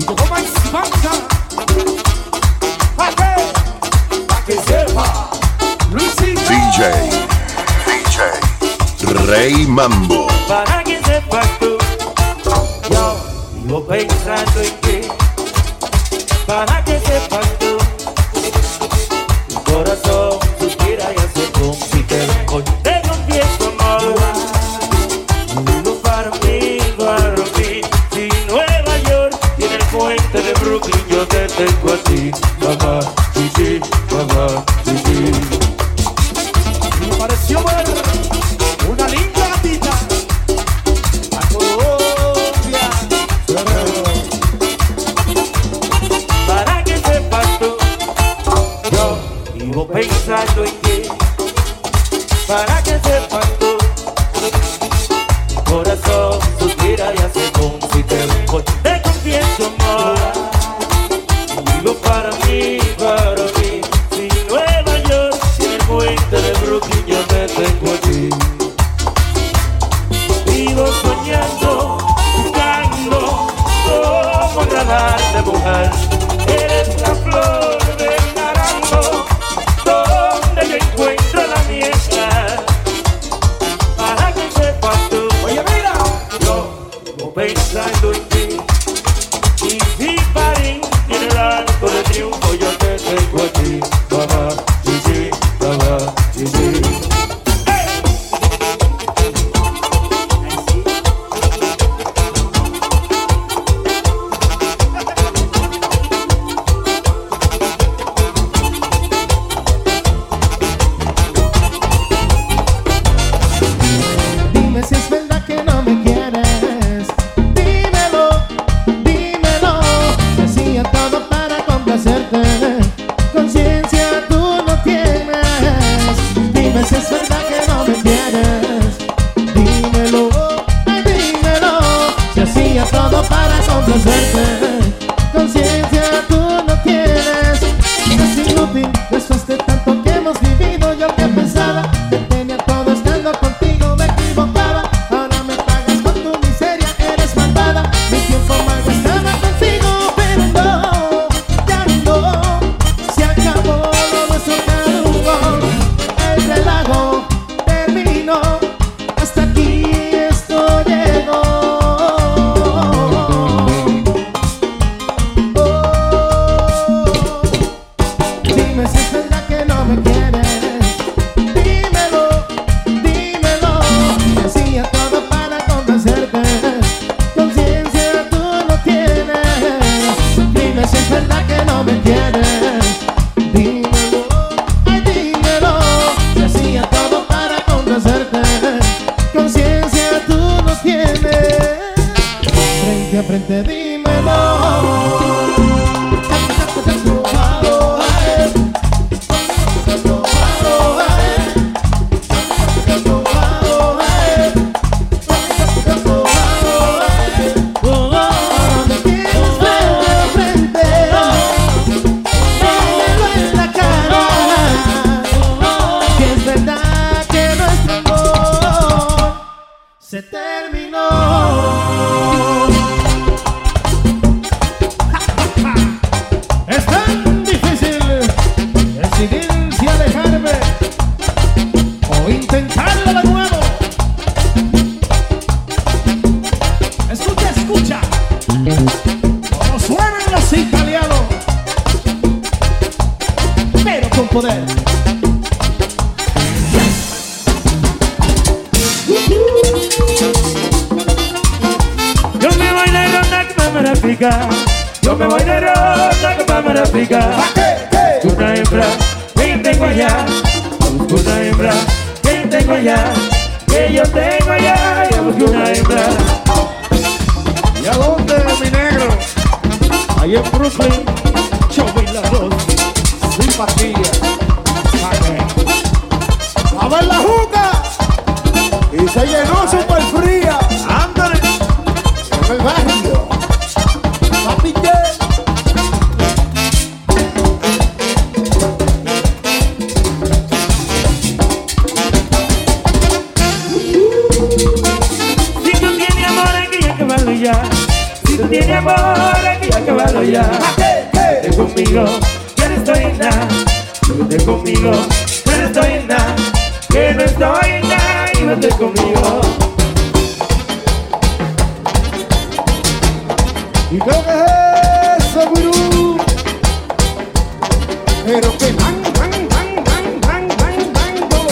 E tocou mais espanca Aqui Pra que DJ DJ Rei Mambo. Para que sepas tú Yo vivo pensando en ti Para que sepas qué, para que sepas tú. Corazón, suspira y hace como si te voy. Te confieso, amor, vivo para mí, para mí. Si Nueva York, si el puente de Brooklyn, iniquity intentarlo de nuevo. Escucha, escucha. Como suenan los italianos, pero con poder. Yo me voy de ronda que me marafica. Yo me voy de ronda que me marafica. Una hembra, me tengo allá. Una hembra tengo ya, que yo tengo ya, ya busqué una hembra. ¿Y a dónde, mi negro? Ahí en Brooklyn, yo bailador, simpatía, ¡A ver la juca! Y se llenó super fría. ¡Ándale! En el barrio. Conmigo, que no estoy en nada. Vete conmigo, que no estoy en nada. Que no estoy en nada y vete conmigo. ¿Y creo eso, gurú? Pero que man, man, man, man, man, man, mango.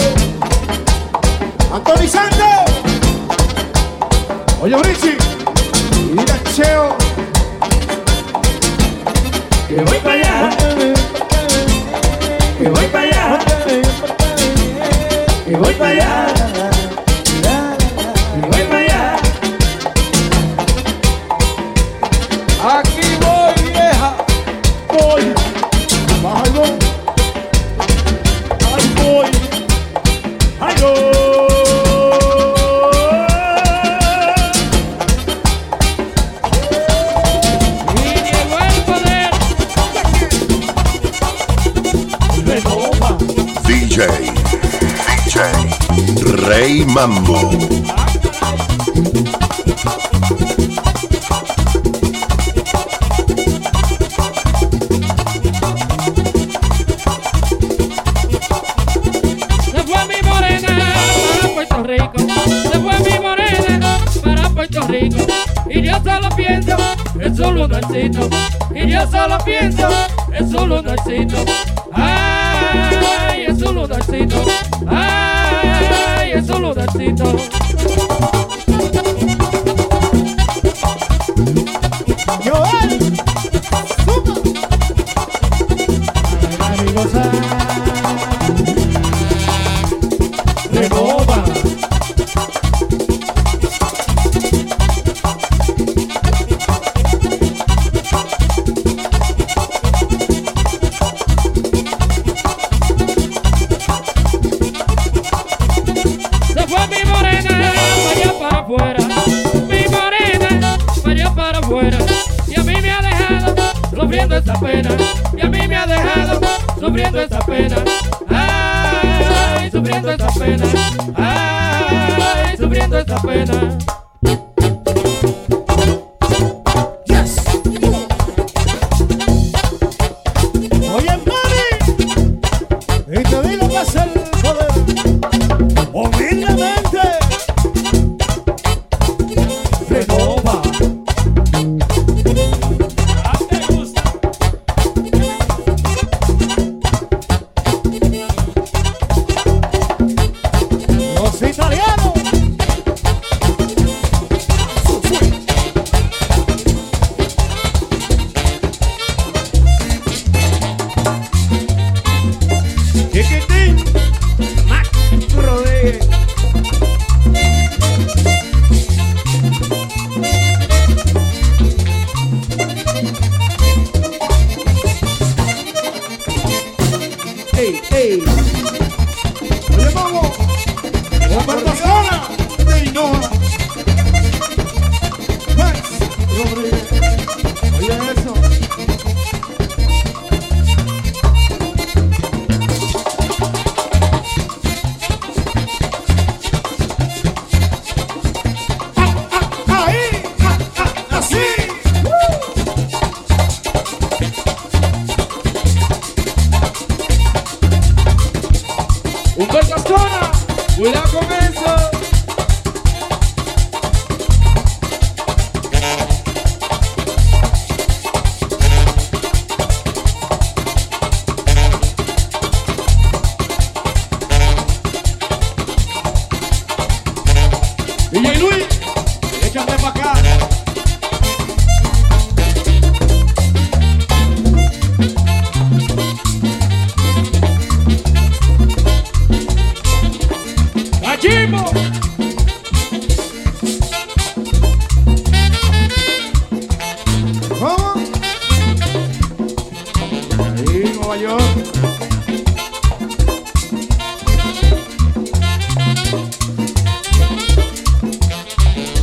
Anthony Santos. Oye, Richie. Mira, Cheo. Que voy para allá, que voy para allá, que voy para allá, que voy para allá. Aquí voy, vieja. Voy. Baja Rey Mambo. Rico. Y yo solo pienso en su lunarcito. Y yo solo pienso en lunarcito. Su sufriendo esta pena. Ay, sufriendo esta pena.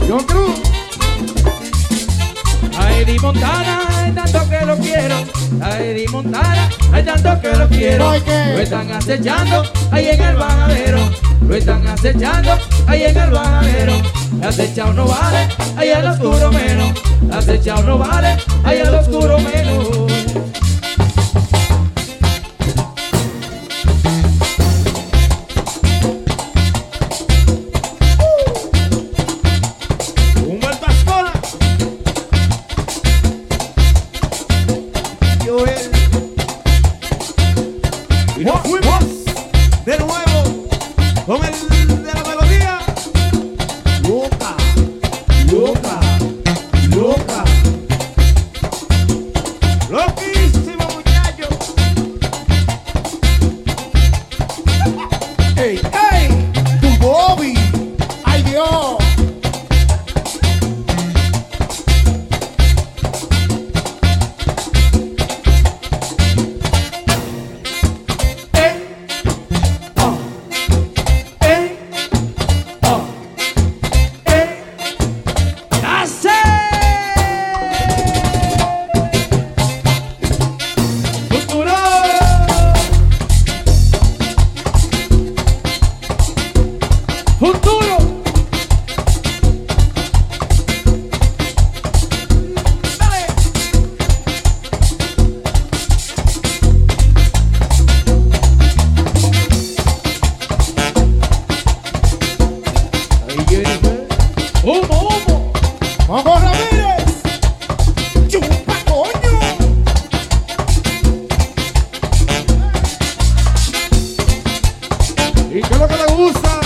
John Cruz. Ahí Eddie Montana, hay tanto que lo quiero. A Eddie Montana, hay tanto que lo quiero. Lo están acechando ahí en el bajadero. Lo están acechando ahí en el bajadero. Acechado no vale, ahí al oscuro menos. Acechado no vale, ahí al oscuro menos. Usa!